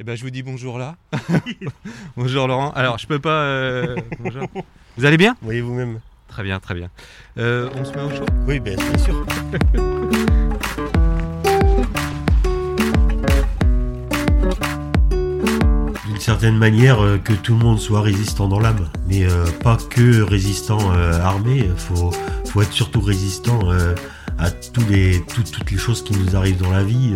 Eh ben, je vous dis bonjour là. bonjour Laurent. Alors, je peux pas. euh, bonjour. Vous allez bien? Voyez vous-même. Très bien, très bien. Euh, on se met au chaud? Oui, bien, bien sûr. D'une certaine manière, euh, que tout le monde soit résistant dans l'âme, mais euh, pas que résistant euh, armé. Faut, faut être surtout résistant euh, à tous les, tout- toutes les choses qui nous arrivent dans la vie.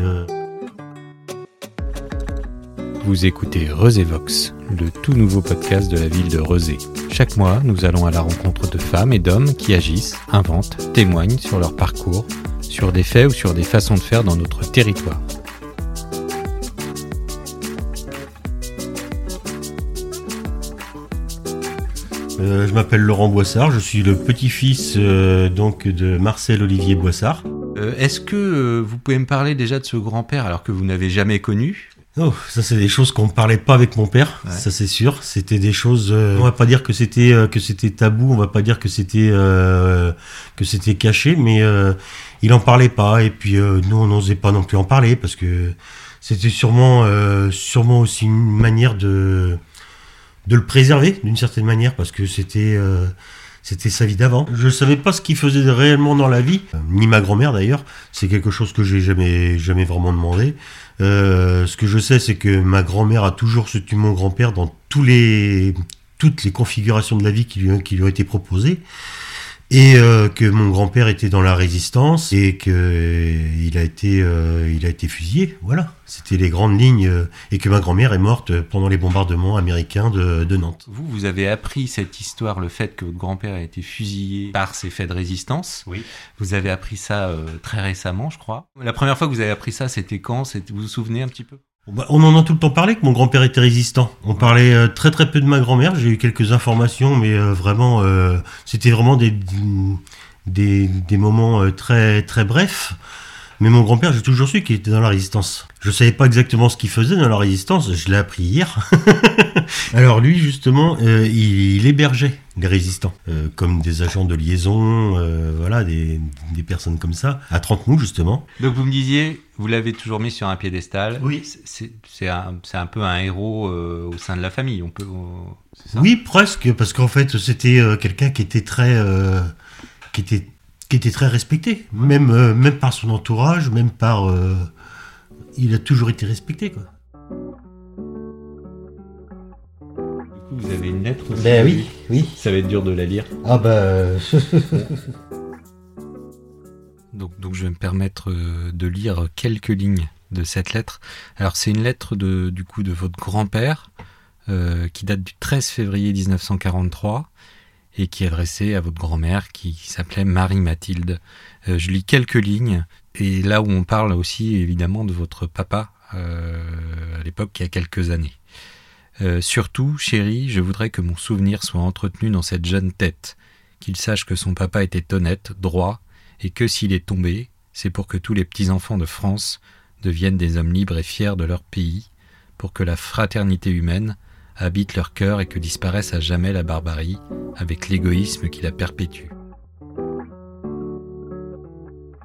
Vous écoutez Vox, le tout nouveau podcast de la ville de Rezé. Chaque mois, nous allons à la rencontre de femmes et d'hommes qui agissent, inventent, témoignent sur leur parcours, sur des faits ou sur des façons de faire dans notre territoire. Euh, je m'appelle Laurent Boissard, je suis le petit-fils euh, donc de Marcel Olivier Boissard. Euh, Est-ce que euh, vous pouvez me parler déjà de ce grand-père alors que vous n'avez jamais connu? Oh, ça c'est des choses qu'on ne parlait pas avec mon père, Ouais. ça c'est sûr. C'était des choses. euh, on va pas dire que c'était euh, que c'était tabou, on va pas dire que c'était euh, que c'était caché, mais euh, il en parlait pas. Et puis euh, nous on n'osait pas non plus en parler parce que c'était sûrement euh, sûrement aussi une manière de de le préserver d'une certaine manière parce que c'était euh, c'était sa vie d'avant. Je savais pas ce qu'il faisait réellement dans la vie, euh, ni ma grand-mère d'ailleurs. C'est quelque chose que j'ai jamais jamais vraiment demandé. Euh, ce que je sais, c'est que ma grand-mère a toujours soutenu mon grand-père dans tous les, toutes les configurations de la vie qui lui ont été proposées. Et euh, que mon grand-père était dans la résistance et que euh, il a été, euh, il a été fusillé. Voilà, c'était les grandes lignes. euh, et que ma grand-mère est morte pendant les bombardements américains de, de Nantes. Vous, vous avez appris cette histoire, le fait que votre grand-père a été fusillé par ces faits de résistance. Oui. Vous avez appris ça euh, très récemment, je crois. La première fois que vous avez appris ça, c'était quand? Vous vous souvenez un petit peu? On en a tout le temps parlé que mon grand-père était résistant. On parlait euh, très très peu de ma grand-mère. J'ai eu quelques informations, mais euh, vraiment, euh, c'était vraiment des, des, moments très très brefs. Mais mon grand-père, j'ai toujours su qu'il était dans la résistance. Je savais pas exactement ce qu'il faisait dans la résistance. Je l'ai appris hier. Alors lui, justement, il hébergeait les résistants, euh, comme des agents de liaison, euh, voilà, des, des personnes comme ça, à Trentemoux justement. Donc vous me disiez, vous l'avez toujours mis sur un piédestal. Oui. C'est un, peu un héros euh, au sein de la famille. On peut. c'est ça? Oui, presque, parce qu'en fait, c'était quelqu'un qui était très, qui était, qui était très respecté, même, même par son entourage, même par, il a toujours été respecté, quoi. Vous avez une lettre aussi. Ben oui, oui. Ça va être dur de la lire. Ah bah, Donc, donc je vais me permettre euh, de lire quelques lignes de cette lettre. Alors c'est une lettre de, du coup de votre grand-père euh, qui date du 13 février 1943 et qui est adressée à votre grand-mère qui s'appelait Marie-Mathilde. Euh, je lis quelques lignes et là où on parle aussi évidemment de votre papa euh, à l'époque qui a quelques années. Euh, surtout, chérie, je voudrais que mon souvenir soit entretenu dans cette jeune tête, qu'il sache que son papa était honnête, droit, et que s'il est tombé, c'est pour que tous les petits-enfants de France deviennent des hommes libres et fiers de leur pays, pour que la fraternité humaine habite leur cœur et que disparaisse à jamais la barbarie, avec l'égoïsme qui la perpétue.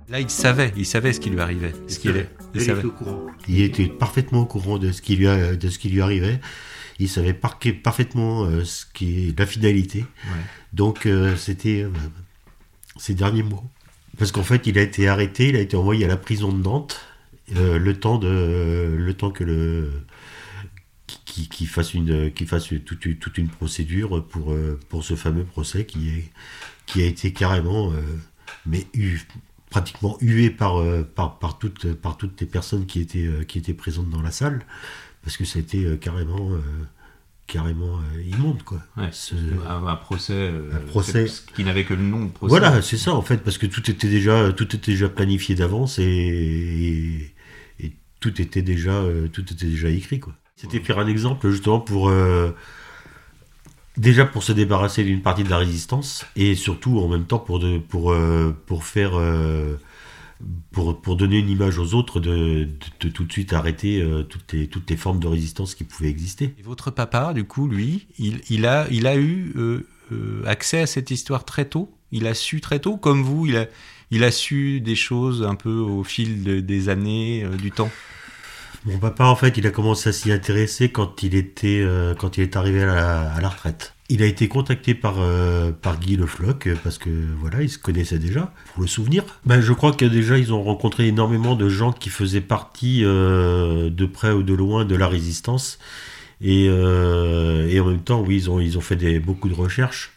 Là, il savait, il savait ce qui lui arrivait. Ce qu'il est. Il savait. au courant. Il était parfaitement au courant de ce qui lui, a- de ce qui lui arrivait. Il savait par- parfaitement euh, ce qui est la finalité. Ouais. Donc euh, c'était euh, ses derniers mots. Parce qu'en fait, il a été arrêté, il a été envoyé à la prison de Nantes, le temps de, le temps que le qui, qui fasse une, qui fasse toute, une- toute une procédure pour pour ce fameux procès qui est qui a été carrément, mais eu, pratiquement hué par euh, par par toutes par toutes les personnes qui étaient euh, qui étaient présentes dans la salle, parce que ça a été euh, carrément carrément immonde quoi. Ouais. Ce- Un, un procès, Un procès. c'est- qui n'avait que le nom de procès. Voilà, c'est ça en fait, parce que tout était déjà, tout était déjà planifié d'avance et, et, et tout était déjà, tout était déjà écrit quoi. C'était faire un exemple justement pour euh, déjà pour se débarrasser d'une partie de la résistance et surtout en même temps pour pour euh, pour faire euh, pour, pour donner une image aux autres de, de, tout de suite arrêter euh, toutes les toutes les formes de résistance qui pouvaient exister. Votre papa, du coup, lui, il, il a, il a eu accès à cette histoire très tôt? Il a su très tôt, comme vous, il a, il a su des choses un peu au fil de- des années, du temps? Mon papa, en fait, il a commencé à s'y intéresser quand il était, euh, quand il est arrivé à la, retraite. Il a été contacté par, euh, par Guy Le Floch parce que voilà, ils se connaissaient déjà, pour le souvenir. Ben, je crois que déjà, ils ont rencontré énormément de gens qui faisaient partie euh, de près ou de loin de la résistance. Et, en même temps, oui, ils ont, ils ont fait beaucoup de recherches.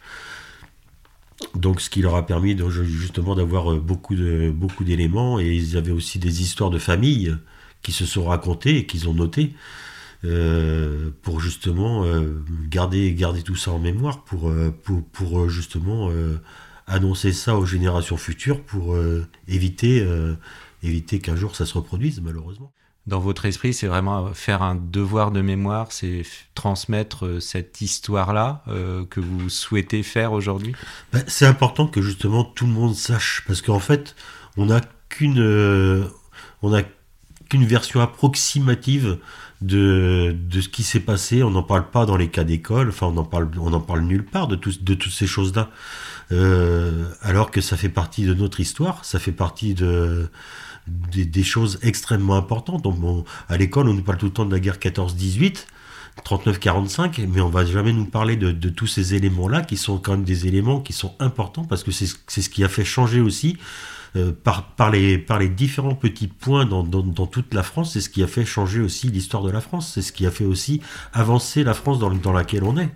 Donc, ce qui leur a permis justement d'avoir beaucoup de beaucoup d'éléments et ils avaient aussi des histoires de famille qui se sont racontés et qu'ils ont noté euh, pour justement euh, garder, garder tout ça en mémoire, pour, euh, pour, pour justement annoncer ça aux générations futures, pour éviter, éviter qu'un jour ça se reproduise malheureusement. Dans votre esprit, c'est vraiment faire un devoir de mémoire, c'est transmettre cette histoire-là que vous souhaitez faire aujourd'hui? Ben, C'est important que justement tout le monde sache, parce qu'en fait, on n'a qu'une... on a qu'une version approximative de, de ce qui s'est passé. On n'en parle pas dans les cas d'école, enfin on en parle, on parle nulle part de, de toutes ces choses-là. Euh, alors que ça fait partie de notre histoire, ça fait partie de, des, choses extrêmement importantes. Donc, à l'école, on nous parle tout le temps de la guerre 14-18. 39-45, mais on va jamais nous parler de, de tous ces éléments-là qui sont quand même des éléments qui sont importants parce que c'est ce qui a fait changer aussi euh, par, par, les, par les différents petits points dans, dans, toute la France. C'est ce qui a fait changer aussi l'histoire de la France. C'est ce qui a fait aussi avancer la France dans, dans laquelle on est.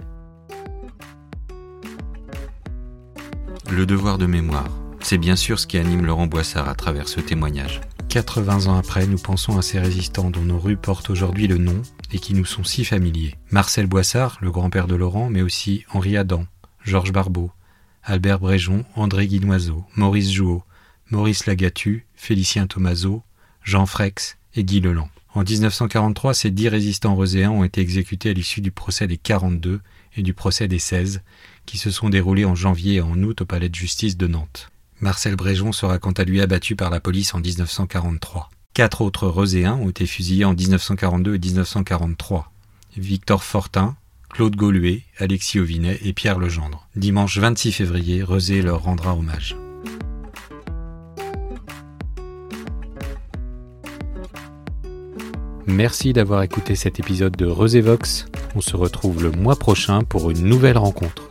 Le devoir de mémoire, c'est bien sûr ce qui anime Laurent Boissard à travers ce témoignage. 80 ans après, nous pensons à ces résistants dont nos rues portent aujourd'hui le nom et qui nous sont si familiers. Marcel Boissard, le grand-père de Laurent, mais aussi Henri Adam, Georges Barbeau, Albert Bréjon, André Guinoiseau, Maurice Jouot, Maurice Lagatu, Félicien Tomaso, Jean Frex et Guy Leland. En 1943, ces dix résistants roséens ont été exécutés à l'issue du procès des 42 et du procès des 16, qui se sont déroulés en janvier et en août au palais de justice de Nantes. Marcel Bréjon sera quant à lui abattu par la police en 1943. Quatre autres roséens ont été fusillés en 1942 et 1943. Victor Fortin, Claude Gauluet, Alexis Ovinet et Pierre Legendre. Dimanche 26 février, Rosé leur rendra hommage. Merci d'avoir écouté cet épisode de Vox. On se retrouve le mois prochain pour une nouvelle rencontre.